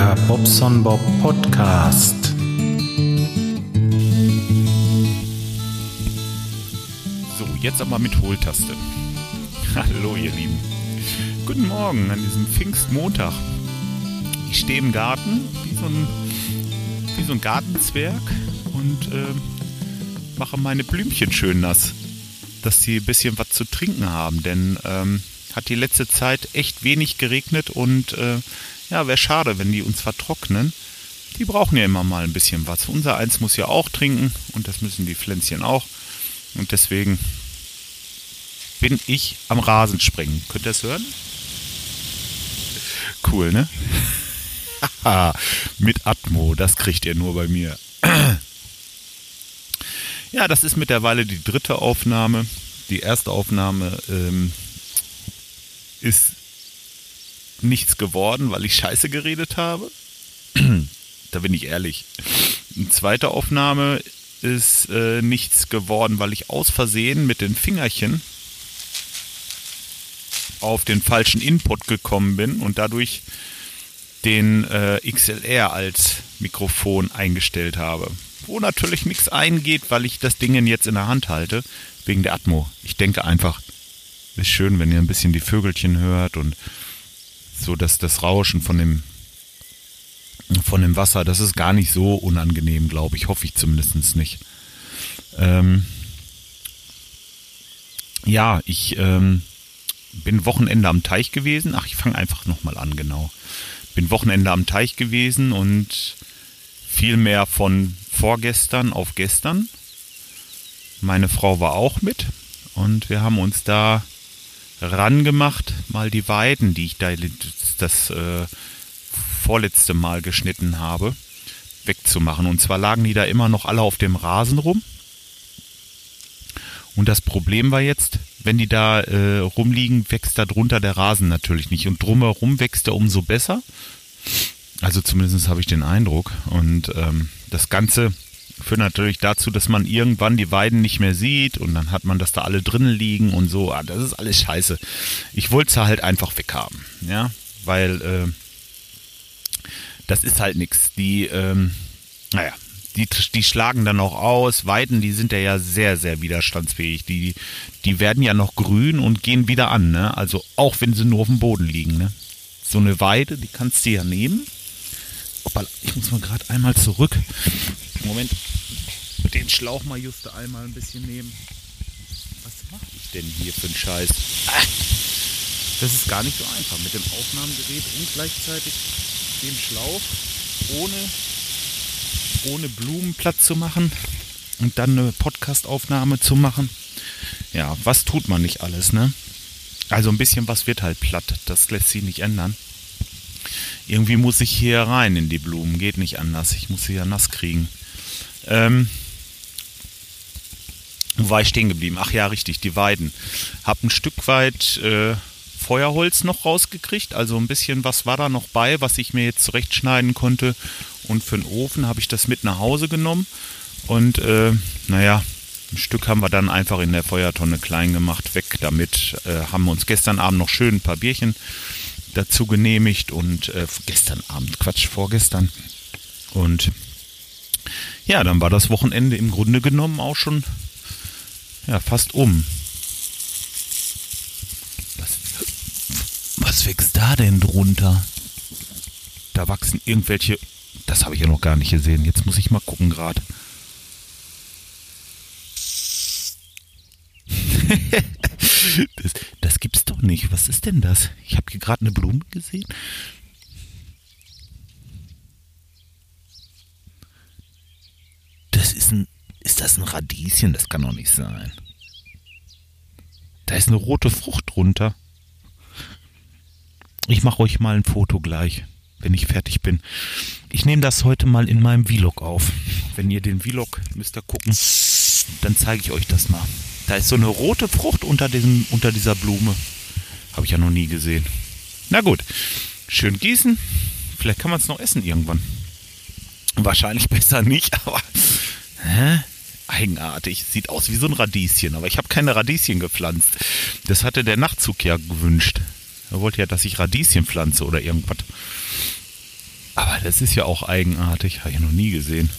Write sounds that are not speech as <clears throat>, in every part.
Der Bobson Bob Podcast. So, jetzt aber mit Hohltaste. <laughs> Hallo ihr Lieben. Guten Morgen an diesem Pfingstmontag. Ich stehe im Garten wie so ein, wie so ein Gartenzwerg und äh, mache meine Blümchen schön nass, dass sie ein bisschen was zu trinken haben, denn ähm, hat die letzte Zeit echt wenig geregnet und äh, ja, wäre schade, wenn die uns vertrocknen. Die brauchen ja immer mal ein bisschen was. Unser eins muss ja auch trinken und das müssen die Pflänzchen auch. Und deswegen bin ich am Rasenspringen. Könnt ihr das hören? Cool, ne? <laughs> Mit Atmo, das kriegt ihr nur bei mir. <clears throat> ja, das ist mittlerweile die dritte Aufnahme. Die erste Aufnahme ähm, ist nichts geworden, weil ich Scheiße geredet habe. da bin ich ehrlich. Die zweite Aufnahme ist äh, nichts geworden, weil ich aus Versehen mit den Fingerchen auf den falschen Input gekommen bin und dadurch den äh, XLR als Mikrofon eingestellt habe. Wo natürlich nichts eingeht, weil ich das Ding jetzt in der Hand halte, wegen der Atmo. Ich denke einfach, ist schön, wenn ihr ein bisschen die Vögelchen hört und so, dass das Rauschen von dem von dem Wasser, das ist gar nicht so unangenehm, glaube ich. Hoffe ich zumindest nicht. Ähm ja, ich ähm, bin Wochenende am Teich gewesen. Ach, ich fange einfach nochmal an, genau. Bin Wochenende am Teich gewesen und viel mehr von vorgestern auf gestern. Meine Frau war auch mit und wir haben uns da rangemacht, mal die Weiden, die ich da das äh, vorletzte Mal geschnitten habe, wegzumachen. Und zwar lagen die da immer noch alle auf dem Rasen rum. Und das Problem war jetzt, wenn die da äh, rumliegen, wächst da drunter der Rasen natürlich nicht. Und drumherum wächst er umso besser. Also zumindest habe ich den Eindruck. Und ähm, das Ganze führt natürlich dazu, dass man irgendwann die Weiden nicht mehr sieht und dann hat man das da alle drinnen liegen und so. Ah, das ist alles scheiße. Ich wollte es halt einfach weghaben, ja, weil äh, das ist halt nichts. Die, ähm, naja, die, die schlagen dann auch aus. Weiden, die sind ja sehr, sehr widerstandsfähig. Die, die werden ja noch grün und gehen wieder an, ne? Also auch wenn sie nur auf dem Boden liegen, ne? So eine Weide, die kannst du ja nehmen. Ich muss mal gerade einmal zurück. Moment, den Schlauch mal just einmal ein bisschen nehmen. Was mache ich denn hier für einen Scheiß? Das ist gar nicht so einfach mit dem Aufnahmegerät und gleichzeitig dem Schlauch ohne, ohne Blumen platt zu machen und dann eine Podcastaufnahme zu machen. Ja, was tut man nicht alles, ne? Also ein bisschen was wird halt platt. Das lässt sich nicht ändern. Irgendwie muss ich hier rein in die Blumen. Geht nicht anders. Ich muss sie ja nass kriegen. Ähm, wo war ich stehen geblieben? Ach ja, richtig, die Weiden. Hab ein Stück weit äh, Feuerholz noch rausgekriegt. Also ein bisschen was war da noch bei, was ich mir jetzt zurechtschneiden konnte. Und für den Ofen habe ich das mit nach Hause genommen. Und äh, naja, ein Stück haben wir dann einfach in der Feuertonne klein gemacht, weg damit. Äh, haben wir uns gestern Abend noch schön ein paar Bierchen dazu genehmigt und äh, gestern Abend, Quatsch, vorgestern. Und ja, dann war das Wochenende im Grunde genommen auch schon ja, fast um. Was, was wächst da denn drunter? Da wachsen irgendwelche. Das habe ich ja noch gar nicht gesehen. Jetzt muss ich mal gucken gerade. <laughs> das, nicht. Was ist denn das? Ich habe hier gerade eine Blume gesehen. Das ist ein. Ist das ein Radieschen? Das kann doch nicht sein. Da ist eine rote Frucht drunter. Ich mache euch mal ein Foto gleich, wenn ich fertig bin. Ich nehme das heute mal in meinem Vlog auf. Wenn ihr den Vlog müsst ihr gucken, dann zeige ich euch das mal. Da ist so eine rote Frucht unter, diesem, unter dieser Blume. Habe ich ja noch nie gesehen. Na gut, schön gießen. Vielleicht kann man es noch essen irgendwann. Wahrscheinlich besser nicht, <laughs> aber hä? eigenartig. Sieht aus wie so ein Radieschen, aber ich habe keine Radieschen gepflanzt. Das hatte der Nachtzug ja gewünscht. Er wollte ja, dass ich Radieschen pflanze oder irgendwas. Aber das ist ja auch eigenartig, habe ich noch nie gesehen.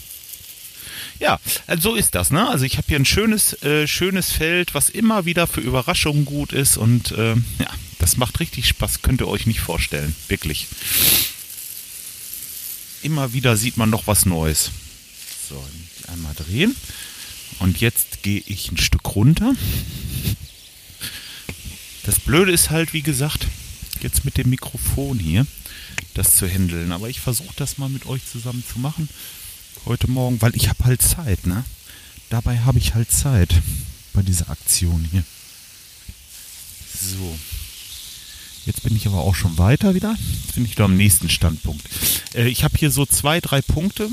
Ja, so ist das, ne? Also ich habe hier ein schönes, äh, schönes Feld, was immer wieder für Überraschungen gut ist und äh, ja, das macht richtig Spaß, könnt ihr euch nicht vorstellen, wirklich. Immer wieder sieht man noch was Neues. So, einmal drehen. Und jetzt gehe ich ein Stück runter. Das Blöde ist halt, wie gesagt, jetzt mit dem Mikrofon hier, das zu handeln. Aber ich versuche das mal mit euch zusammen zu machen heute Morgen, weil ich habe halt Zeit, ne? Dabei habe ich halt Zeit bei dieser Aktion hier. So. Jetzt bin ich aber auch schon weiter wieder. Jetzt bin ich da am nächsten Standpunkt. Äh, ich habe hier so zwei, drei Punkte,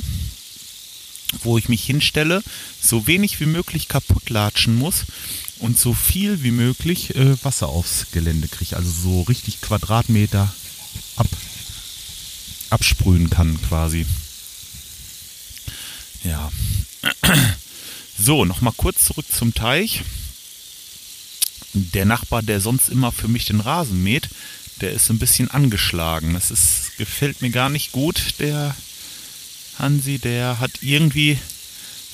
wo ich mich hinstelle, so wenig wie möglich kaputt latschen muss und so viel wie möglich äh, Wasser aufs Gelände kriege. Also so richtig Quadratmeter ab, absprühen kann quasi. Ja. <clears throat> So, nochmal kurz zurück zum Teich. Der Nachbar, der sonst immer für mich den Rasen mäht, der ist ein bisschen angeschlagen. Das ist, gefällt mir gar nicht gut. Der Hansi, der hat irgendwie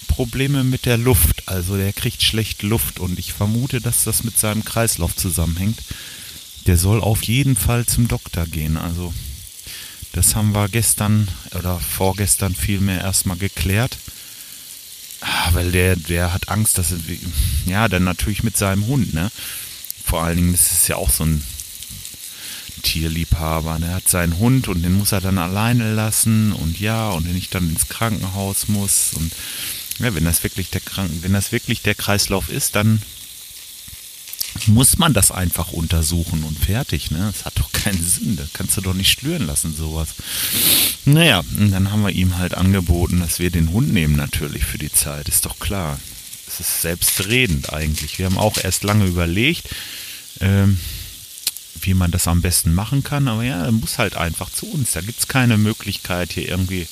Probleme mit der Luft. Also der kriegt schlecht Luft und ich vermute, dass das mit seinem Kreislauf zusammenhängt. Der soll auf jeden Fall zum Doktor gehen. Also das haben wir gestern oder vorgestern vielmehr erstmal geklärt. Ah, weil der, der hat Angst, dass er, ja, dann natürlich mit seinem Hund, ne? Vor allen Dingen ist es ja auch so ein Tierliebhaber. Der hat seinen Hund und den muss er dann alleine lassen und ja, und wenn ich dann ins Krankenhaus muss und ja, wenn das wirklich der Kranken, wenn das wirklich der Kreislauf ist, dann muss man das einfach untersuchen und fertig. Ne? Das hat doch keinen Sinn. Das kannst du doch nicht stören lassen, sowas. Naja, und dann haben wir ihm halt angeboten, dass wir den Hund nehmen natürlich für die Zeit. Ist doch klar. Das ist selbstredend eigentlich. Wir haben auch erst lange überlegt, ähm, wie man das am besten machen kann. Aber ja, er muss halt einfach zu uns. Da gibt es keine Möglichkeit hier irgendwie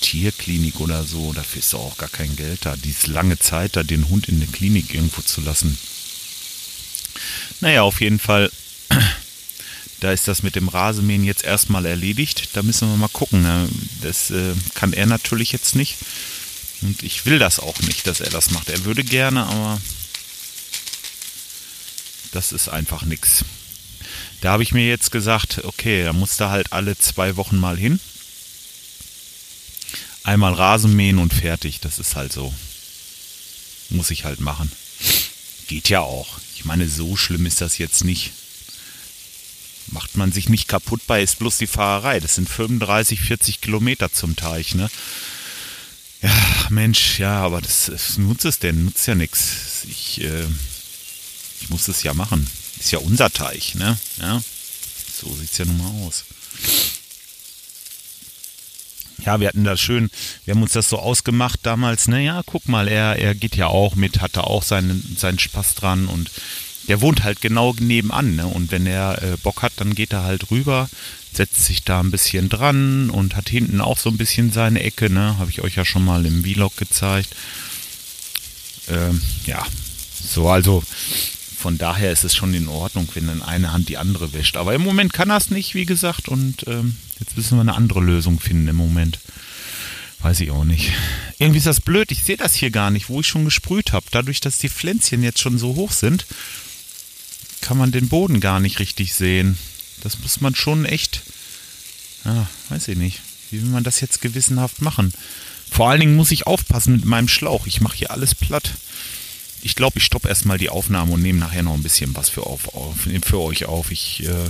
Tierklinik oder so. Dafür ist auch gar kein Geld da. Diese lange Zeit, da den Hund in der Klinik irgendwo zu lassen, naja, auf jeden Fall, <clears throat> da ist das mit dem Rasenmähen jetzt erstmal erledigt. Da müssen wir mal gucken. Ne? Das äh, kann er natürlich jetzt nicht. Und ich will das auch nicht, dass er das macht. Er würde gerne, aber das ist einfach nichts. Da habe ich mir jetzt gesagt, okay, da muss da halt alle zwei Wochen mal hin. Einmal Rasen mähen und fertig. Das ist halt so. Muss ich halt machen. Geht ja auch. Ich meine, so schlimm ist das jetzt nicht. Macht man sich nicht kaputt bei, ist bloß die Fahrerei. Das sind 35, 40 Kilometer zum Teich, ne? Ja, Mensch, ja, aber das, das nutzt es denn? Nutzt ja nichts. Ich, äh, ich muss es ja machen. Ist ja unser Teich, ne? Ja, so sieht's ja nun mal aus ja, wir hatten das schön, wir haben uns das so ausgemacht damals, naja, guck mal, er, er geht ja auch mit, hat da auch seinen, seinen Spaß dran und der wohnt halt genau nebenan, ne? Und wenn er äh, Bock hat, dann geht er halt rüber, setzt sich da ein bisschen dran und hat hinten auch so ein bisschen seine Ecke, ne? Habe ich euch ja schon mal im Vlog gezeigt. Ähm, ja, so, also von daher ist es schon in Ordnung, wenn dann eine Hand die andere wäscht. Aber im Moment kann es nicht, wie gesagt, und ähm, jetzt müssen wir eine andere Lösung finden im Moment. Weiß ich auch nicht. Irgendwie ist das blöd, ich sehe das hier gar nicht, wo ich schon gesprüht habe. Dadurch, dass die Pflänzchen jetzt schon so hoch sind, kann man den Boden gar nicht richtig sehen. Das muss man schon echt, ja, weiß ich nicht. Wie will man das jetzt gewissenhaft machen? Vor allen Dingen muss ich aufpassen mit meinem Schlauch. Ich mache hier alles platt ich glaube, ich stoppe erstmal die Aufnahme und nehme nachher noch ein bisschen was für, auf, auf, für euch auf. Ich äh,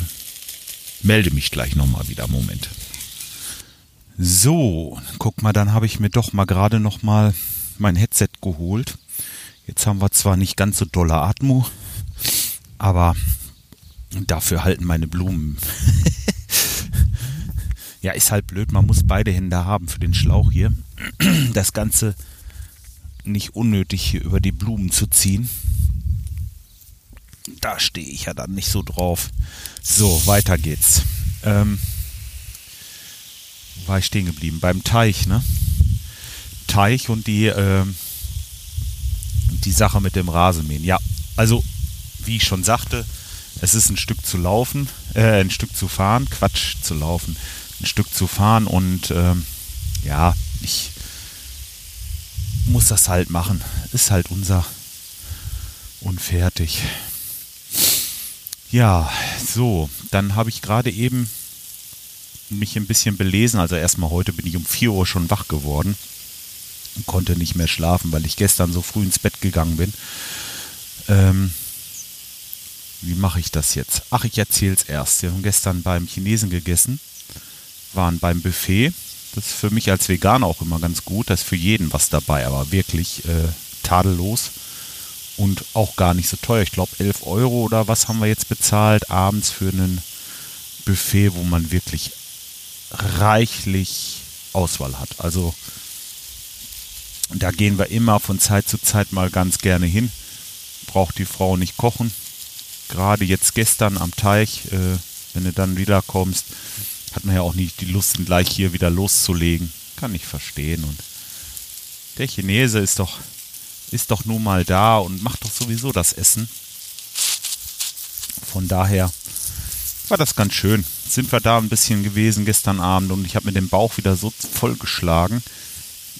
melde mich gleich nochmal wieder. Moment. So, guck mal, dann habe ich mir doch mal gerade nochmal mein Headset geholt. Jetzt haben wir zwar nicht ganz so dolle Atmo, aber dafür halten meine Blumen. <laughs> ja, ist halt blöd, man muss beide Hände haben für den Schlauch hier. Das Ganze nicht unnötig hier über die Blumen zu ziehen. Da stehe ich ja dann nicht so drauf. So, weiter geht's. Ähm, war ich stehen geblieben? Beim Teich, ne? Teich und die, ähm, die Sache mit dem Rasenmähen. Ja, also, wie ich schon sagte, es ist ein Stück zu laufen, äh, ein Stück zu fahren, Quatsch, zu laufen. ein Stück zu fahren und ähm, ja, ich muss das halt machen. Ist halt unser und fertig. Ja, so, dann habe ich gerade eben mich ein bisschen belesen. Also erstmal heute bin ich um 4 Uhr schon wach geworden und konnte nicht mehr schlafen, weil ich gestern so früh ins Bett gegangen bin. Ähm, wie mache ich das jetzt? Ach, ich erzähle es erst. Wir haben gestern beim Chinesen gegessen, waren beim Buffet. Das ist für mich als Veganer auch immer ganz gut. Da ist für jeden was dabei, aber wirklich äh, tadellos und auch gar nicht so teuer. Ich glaube 11 Euro oder was haben wir jetzt bezahlt abends für einen Buffet, wo man wirklich reichlich Auswahl hat. Also da gehen wir immer von Zeit zu Zeit mal ganz gerne hin. Braucht die Frau nicht kochen. Gerade jetzt gestern am Teich, äh, wenn du dann wiederkommst, hat man ja auch nicht die Lust, gleich hier wieder loszulegen. Kann ich verstehen. Und der Chinese ist doch, ist doch nun mal da und macht doch sowieso das Essen. Von daher war das ganz schön. Sind wir da ein bisschen gewesen gestern Abend und ich habe mir den Bauch wieder so vollgeschlagen,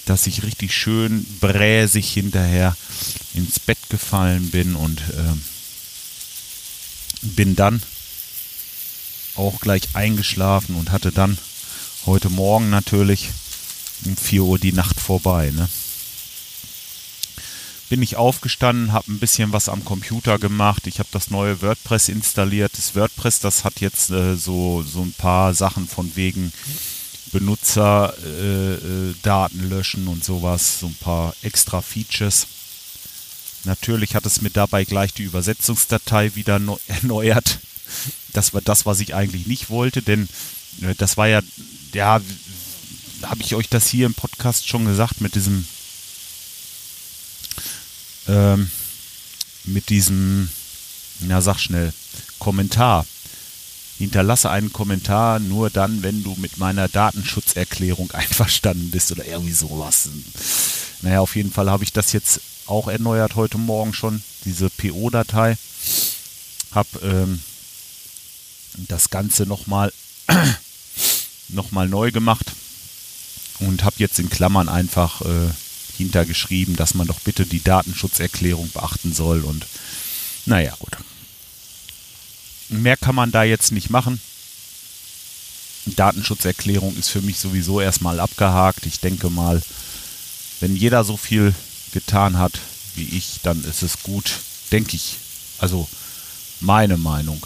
dass ich richtig schön bräsig hinterher ins Bett gefallen bin und äh, bin dann auch gleich eingeschlafen und hatte dann heute Morgen natürlich um 4 Uhr die Nacht vorbei. Ne? bin ich aufgestanden, habe ein bisschen was am Computer gemacht. Ich habe das neue WordPress installiert. Das WordPress, das hat jetzt äh, so, so ein paar Sachen von wegen Benutzerdaten äh, äh, löschen und sowas, so ein paar extra Features. Natürlich hat es mir dabei gleich die Übersetzungsdatei wieder <laughs> erneuert. Das war das, was ich eigentlich nicht wollte, denn äh, das war ja, ja, habe ich euch das hier im Podcast schon gesagt mit diesem ähm, mit diesem, na sag schnell, Kommentar. Hinterlasse einen Kommentar nur dann, wenn du mit meiner Datenschutzerklärung <laughs> einverstanden bist oder irgendwie sowas. Naja, auf jeden Fall habe ich das jetzt auch erneuert heute Morgen schon, diese PO-Datei. Habe ähm, das Ganze nochmal <clears throat> noch mal neu gemacht und habe jetzt in Klammern einfach äh, hintergeschrieben, dass man doch bitte die Datenschutzerklärung beachten soll. Und naja, gut. Mehr kann man da jetzt nicht machen. Datenschutzerklärung ist für mich sowieso erstmal abgehakt. Ich denke mal, wenn jeder so viel getan hat wie ich, dann ist es gut, denke ich. Also meine Meinung.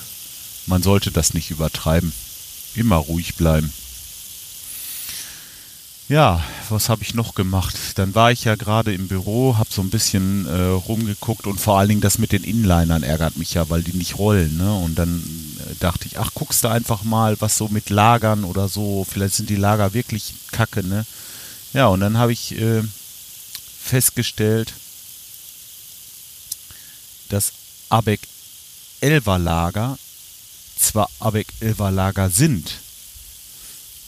Man sollte das nicht übertreiben. Immer ruhig bleiben. Ja, was habe ich noch gemacht? Dann war ich ja gerade im Büro, habe so ein bisschen äh, rumgeguckt und vor allen Dingen das mit den Inlinern ärgert mich ja, weil die nicht rollen. Ne? Und dann äh, dachte ich, ach, guckst du einfach mal, was so mit Lagern oder so, vielleicht sind die Lager wirklich kacke. Ne? Ja, und dann habe ich äh, festgestellt, dass ABEC Elva Lager zwar ABEC Elva Lager sind,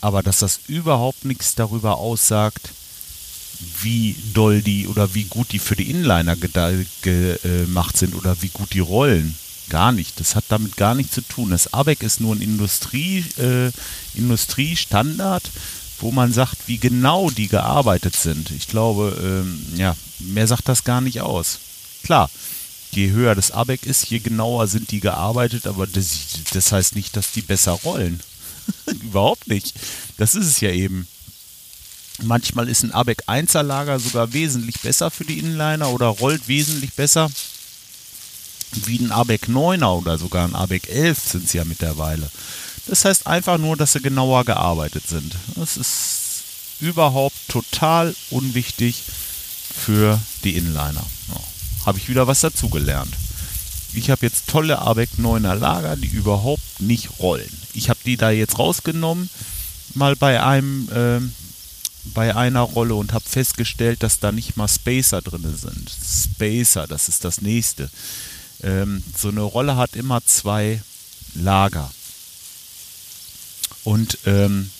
aber dass das überhaupt nichts darüber aussagt, wie doll die oder wie gut die für die Inliner gemacht sind oder wie gut die rollen. Gar nicht. Das hat damit gar nichts zu tun. Das ABEC ist nur ein Industrie, äh, Industriestandard, wo man sagt, wie genau die gearbeitet sind. Ich glaube, ähm, ja, mehr sagt das gar nicht aus. Klar, je höher das ABEC ist, je genauer sind die gearbeitet, aber das, das heißt nicht, dass die besser rollen. <laughs> Überhaupt nicht. Das ist es ja eben. Manchmal ist ein ABEC 1er Lager sogar wesentlich besser für die Inliner oder rollt wesentlich besser wie ein ABEC 9er oder sogar ein ABEC 11 sind sie ja mittlerweile. Das heißt einfach nur, dass sie genauer gearbeitet sind. Das ist überhaupt total unwichtig für die Inliner. Ja, Habe ich wieder was dazugelernt. Ich habe jetzt tolle ABEC 9er Lager, die überhaupt nicht rollen. Ich habe die da jetzt rausgenommen, mal bei einem, äh, bei einer Rolle und habe festgestellt, dass da nicht mal Spacer drin sind. Spacer, das ist das nächste. Ähm, so eine Rolle hat immer zwei Lager. Und ähm,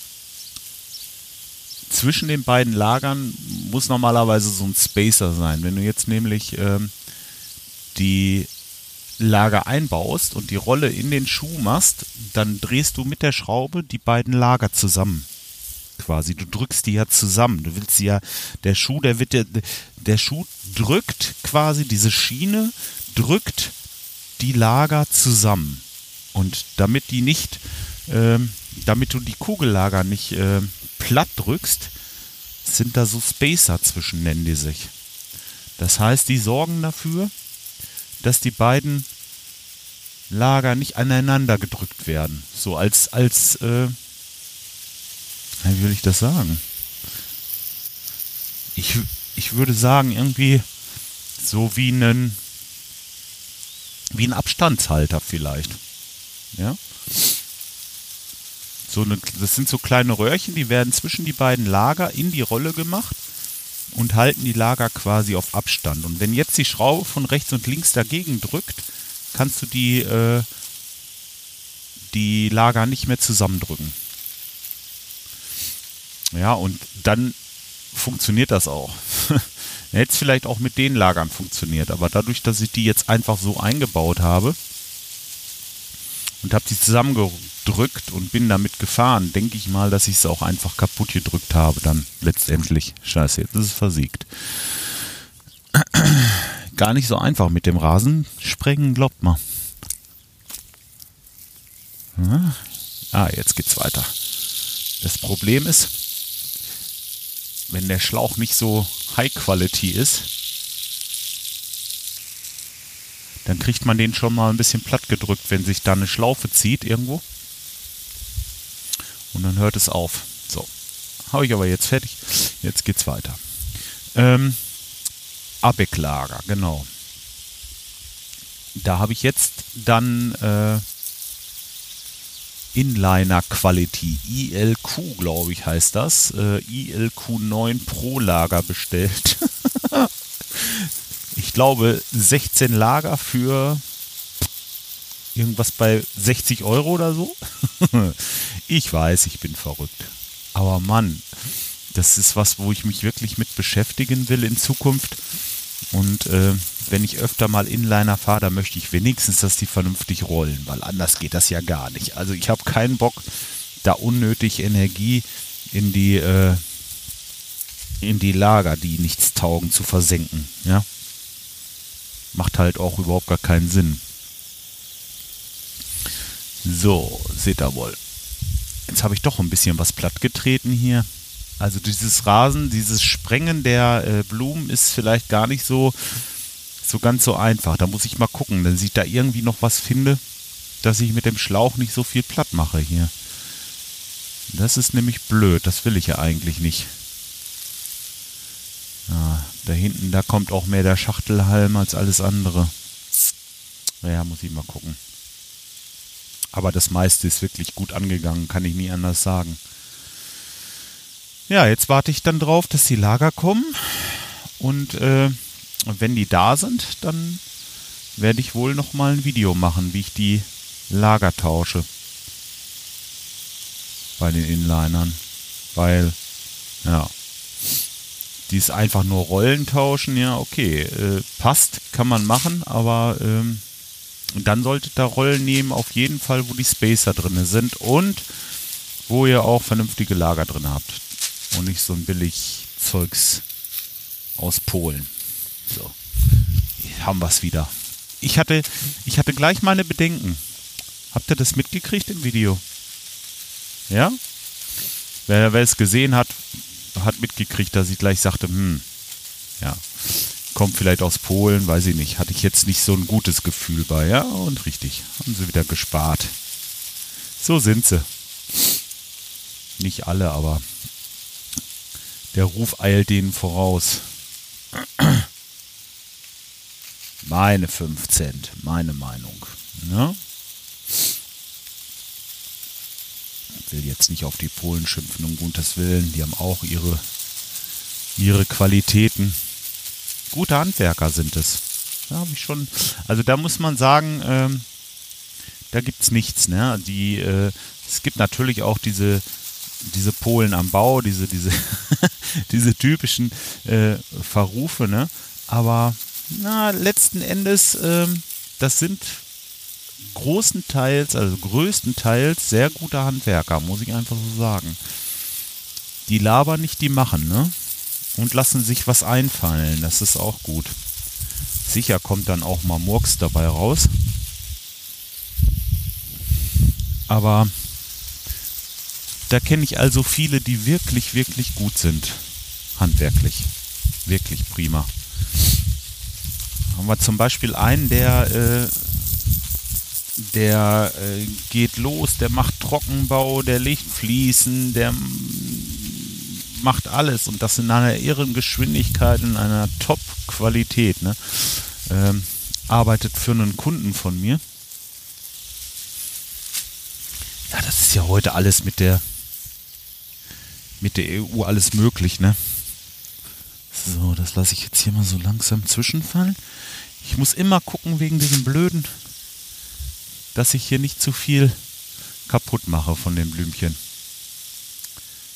zwischen den beiden Lagern muss normalerweise so ein Spacer sein. Wenn du jetzt nämlich ähm, die Lager einbaust und die Rolle in den Schuh machst, dann drehst du mit der Schraube die beiden Lager zusammen. Quasi. Du drückst die ja zusammen. Du willst sie ja, der Schuh, der wird der, der Schuh drückt quasi diese Schiene, drückt die Lager zusammen. Und damit die nicht, ähm, damit du die Kugellager nicht äh, platt drückst, sind da so Spacer zwischen, nennen die sich. Das heißt, die sorgen dafür, dass die beiden Lager nicht aneinander gedrückt werden. So als, als, äh, wie will ich das sagen? Ich, ich würde sagen, irgendwie so wie einen, wie ein Abstandshalter vielleicht. Ja. So eine, das sind so kleine Röhrchen, die werden zwischen die beiden Lager in die Rolle gemacht und halten die Lager quasi auf Abstand. Und wenn jetzt die Schraube von rechts und links dagegen drückt, kannst du die, äh, die Lager nicht mehr zusammendrücken. Ja, und dann funktioniert das auch. <laughs> Hätte es vielleicht auch mit den Lagern funktioniert, aber dadurch, dass ich die jetzt einfach so eingebaut habe und habe die zusammengedrückt und bin damit gefahren, denke ich mal, dass ich es auch einfach kaputt gedrückt habe dann letztendlich. Scheiße, jetzt ist es versiegt. <clears throat> Gar nicht so einfach mit dem Rasen sprengen, glaubt man. Ah, jetzt geht's weiter. Das Problem ist, wenn der Schlauch nicht so High Quality ist, dann kriegt man den schon mal ein bisschen platt gedrückt, wenn sich da eine Schlaufe zieht irgendwo. Und dann hört es auf. So, habe ich aber jetzt fertig. Jetzt geht's weiter. Ähm, Abecklager, genau. Da habe ich jetzt dann äh, Inliner Quality, ILQ, glaube ich, heißt das. Äh, ILQ 9 Pro Lager bestellt. <laughs> ich glaube, 16 Lager für irgendwas bei 60 Euro oder so. <laughs> ich weiß, ich bin verrückt. Aber Mann, das ist was, wo ich mich wirklich mit beschäftigen will in Zukunft. Und äh, wenn ich öfter mal Inliner fahre, dann möchte ich wenigstens, dass die vernünftig rollen, weil anders geht das ja gar nicht. Also ich habe keinen Bock, da unnötig Energie in die äh, in die Lager, die nichts taugen, zu versenken. Ja, macht halt auch überhaupt gar keinen Sinn. So, seht ihr wohl. Jetzt habe ich doch ein bisschen was plattgetreten hier. Also dieses Rasen, dieses Sprengen der äh, Blumen ist vielleicht gar nicht so, so ganz so einfach. Da muss ich mal gucken, dass ich da irgendwie noch was finde, dass ich mit dem Schlauch nicht so viel platt mache hier. Das ist nämlich blöd, das will ich ja eigentlich nicht. Ja, da hinten, da kommt auch mehr der Schachtelhalm als alles andere. Ja, muss ich mal gucken. Aber das meiste ist wirklich gut angegangen, kann ich nie anders sagen. Ja, jetzt warte ich dann drauf, dass die Lager kommen. Und äh, wenn die da sind, dann werde ich wohl noch mal ein Video machen, wie ich die Lager tausche. Bei den Inlinern. Weil, ja, die ist einfach nur Rollen tauschen, ja, okay, äh, passt, kann man machen, aber ähm, dann solltet ihr Rollen nehmen, auf jeden Fall, wo die Spacer drin sind und wo ihr auch vernünftige Lager drin habt und nicht so ein billig Zeugs aus Polen. So, haben wir es wieder. Ich hatte, ich hatte gleich meine Bedenken. Habt ihr das mitgekriegt im Video? Ja? Wer, wer es gesehen hat, hat mitgekriegt, dass ich gleich sagte, hm, ja, kommt vielleicht aus Polen, weiß ich nicht. Hatte ich jetzt nicht so ein gutes Gefühl bei, ja? Und richtig, haben sie wieder gespart. So sind sie. Nicht alle, aber der Ruf eilt denen voraus. Meine 5 Cent, meine Meinung. Ne? Ich will jetzt nicht auf die Polen schimpfen, um Gottes Willen. Die haben auch ihre, ihre Qualitäten. Gute Handwerker sind es. Da habe ich schon. Also da muss man sagen, ähm, da gibt es nichts. Ne? Die, äh, es gibt natürlich auch diese diese Polen am Bau, diese, diese, <laughs> diese typischen äh, Verrufe, ne? Aber na, letzten Endes ähm, das sind großenteils, also größtenteils sehr gute Handwerker, muss ich einfach so sagen. Die labern nicht, die machen, ne? Und lassen sich was einfallen, das ist auch gut. Sicher kommt dann auch mal Murks dabei raus. Aber da kenne ich also viele, die wirklich, wirklich gut sind. Handwerklich. Wirklich prima. Haben wir zum Beispiel einen, der, äh, der äh, geht los, der macht Trockenbau, der legt Fliesen, der macht alles und das in einer irren Geschwindigkeit, in einer Top-Qualität. Ne? Ähm, arbeitet für einen Kunden von mir. Ja, das ist ja heute alles mit der mit der EU alles möglich, ne? So, das lasse ich jetzt hier mal so langsam zwischenfallen. Ich muss immer gucken wegen diesem blöden, dass ich hier nicht zu viel kaputt mache von den Blümchen.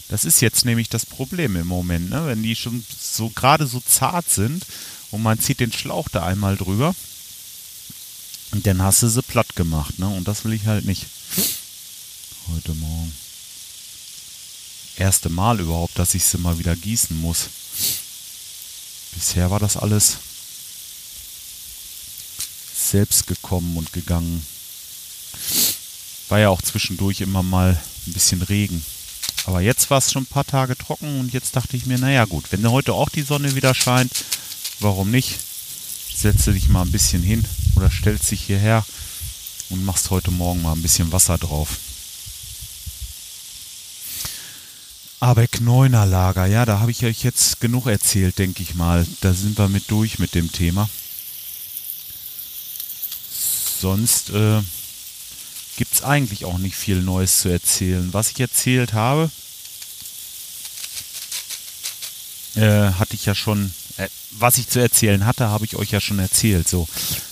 Das ist jetzt nämlich das Problem im Moment, ne? wenn die schon so gerade so zart sind und man zieht den Schlauch da einmal drüber und dann hast du sie platt gemacht. Ne? Und das will ich halt nicht. Heute Morgen. Erste Mal überhaupt, dass ich sie mal wieder gießen muss. Bisher war das alles selbst gekommen und gegangen. War ja auch zwischendurch immer mal ein bisschen Regen. Aber jetzt war es schon ein paar Tage trocken und jetzt dachte ich mir, naja gut, wenn heute auch die Sonne wieder scheint, warum nicht? Setze dich mal ein bisschen hin oder stellst dich hierher und machst heute Morgen mal ein bisschen Wasser drauf. Abeck Neuner Lager, ja, da habe ich euch jetzt genug erzählt, denke ich mal. Da sind wir mit durch mit dem Thema. Sonst äh, gibt es eigentlich auch nicht viel Neues zu erzählen. Was ich erzählt habe, äh, hatte ich ja schon, äh, was ich zu erzählen hatte, habe ich euch ja schon erzählt. So,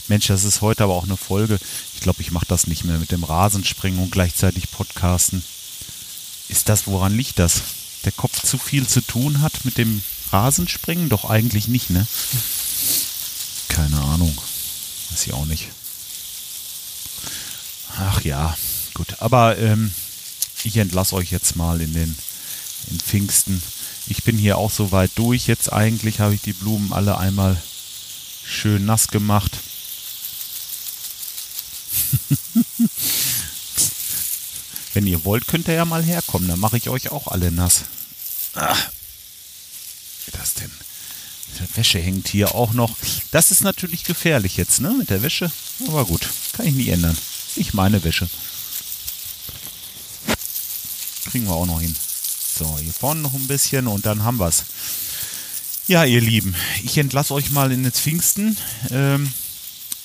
Mensch, das ist heute aber auch eine Folge. Ich glaube, ich mache das nicht mehr mit dem Rasenspringen und gleichzeitig Podcasten. Ist das, woran liegt das? Der Kopf zu viel zu tun hat mit dem Rasenspringen? Doch eigentlich nicht, ne? Keine Ahnung. Weiß ich auch nicht. Ach ja, gut. Aber ähm, ich entlasse euch jetzt mal in den in Pfingsten. Ich bin hier auch so weit durch. Jetzt eigentlich habe ich die Blumen alle einmal schön nass gemacht. <laughs> Wenn ihr wollt, könnt ihr ja mal herkommen. Dann mache ich euch auch alle nass. Ach, wie das denn? Die Wäsche hängt hier auch noch. Das ist natürlich gefährlich jetzt, ne? Mit der Wäsche. Aber gut, kann ich nie ändern. Ich meine Wäsche. Kriegen wir auch noch hin. So, hier vorne noch ein bisschen und dann haben wir es. Ja, ihr Lieben, ich entlasse euch mal in den Pfingsten. Ähm,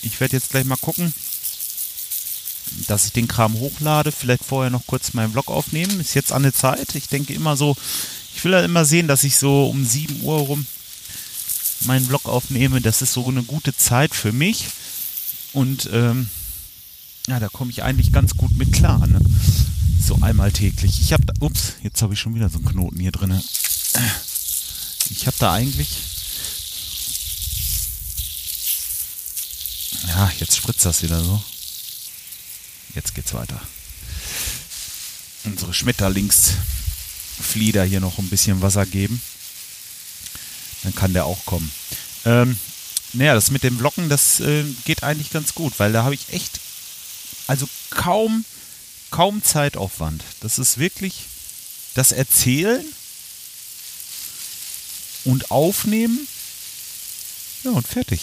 ich werde jetzt gleich mal gucken, dass ich den Kram hochlade. Vielleicht vorher noch kurz meinen Vlog aufnehmen. Ist jetzt an der Zeit. Ich denke immer so, ich will ja immer sehen, dass ich so um 7 Uhr rum meinen Vlog aufnehme. Das ist so eine gute Zeit für mich. Und ähm, ja, da komme ich eigentlich ganz gut mit klar. Ne? So einmal täglich. Ich habe da, ups, jetzt habe ich schon wieder so einen Knoten hier drin. Ich habe da eigentlich, ja, jetzt spritzt das wieder so. Jetzt geht's weiter. Unsere Schmetterlingsflieder hier noch ein bisschen Wasser geben. Dann kann der auch kommen. Ähm, naja, das mit dem Blocken, das äh, geht eigentlich ganz gut, weil da habe ich echt also kaum, kaum Zeitaufwand. Das ist wirklich das Erzählen und Aufnehmen. Ja, und fertig.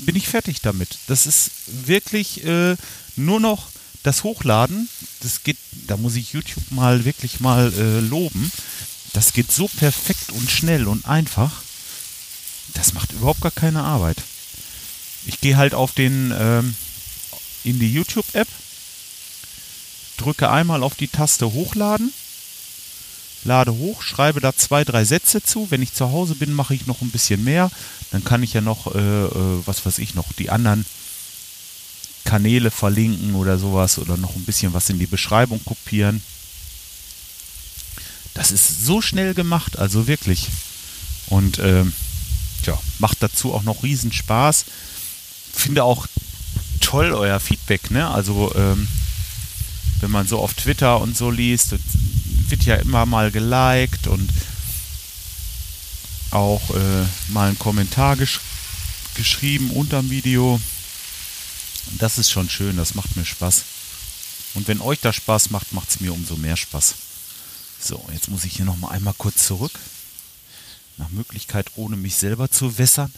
Bin ich fertig damit. Das ist wirklich äh, nur noch das Hochladen. Das geht, da muss ich YouTube mal wirklich mal äh, loben. Das geht so perfekt und schnell und einfach. Das macht überhaupt gar keine Arbeit. Ich gehe halt auf den ähm, in die YouTube-App, drücke einmal auf die Taste Hochladen, lade hoch, schreibe da zwei, drei Sätze zu. Wenn ich zu Hause bin, mache ich noch ein bisschen mehr. Dann kann ich ja noch, äh, äh, was weiß ich noch, die anderen Kanäle verlinken oder sowas oder noch ein bisschen was in die Beschreibung kopieren. Das ist so schnell gemacht, also wirklich. Und ähm, ja, macht dazu auch noch riesen Spaß. Finde auch toll, euer Feedback, ne? Also, ähm, wenn man so auf Twitter und so liest, wird ja immer mal geliked und auch äh, mal einen Kommentar gesch geschrieben unter dem Video. Das ist schon schön, das macht mir Spaß. Und wenn euch das Spaß macht, macht es mir umso mehr Spaß. So, jetzt muss ich hier nochmal einmal kurz zurück. Nach Möglichkeit, ohne mich selber zu wässern.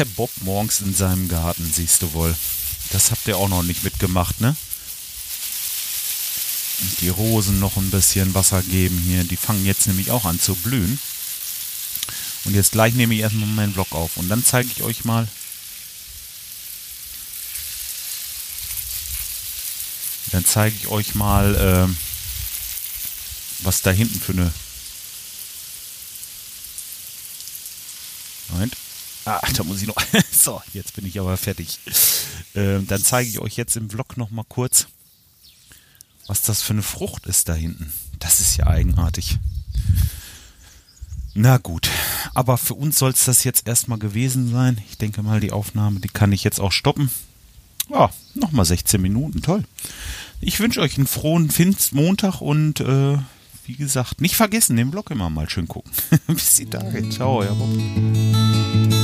Der Bob morgens in seinem Garten, siehst du wohl. Das habt ihr auch noch nicht mitgemacht, ne? Und die Rosen noch ein bisschen Wasser geben hier. Die fangen jetzt nämlich auch an zu blühen. Und jetzt gleich nehme ich erstmal meinen Vlog auf. Und dann zeige ich euch mal, dann zeige ich euch mal, äh, was da hinten für eine. Moment. Ah, da muss ich noch. <laughs> so, jetzt bin ich aber fertig. Äh, dann zeige ich euch jetzt im Vlog noch mal kurz, was das für eine Frucht ist da hinten. Das ist ja eigenartig. Na gut, aber für uns soll es das jetzt erstmal gewesen sein. Ich denke mal, die Aufnahme, die kann ich jetzt auch stoppen. Ja, nochmal 16 Minuten, toll. Ich wünsche euch einen frohen Pfingstmontag und äh, wie gesagt, nicht vergessen, den Blog immer mal schön gucken. <laughs> Bis die Tage. Ciao, ja Bob.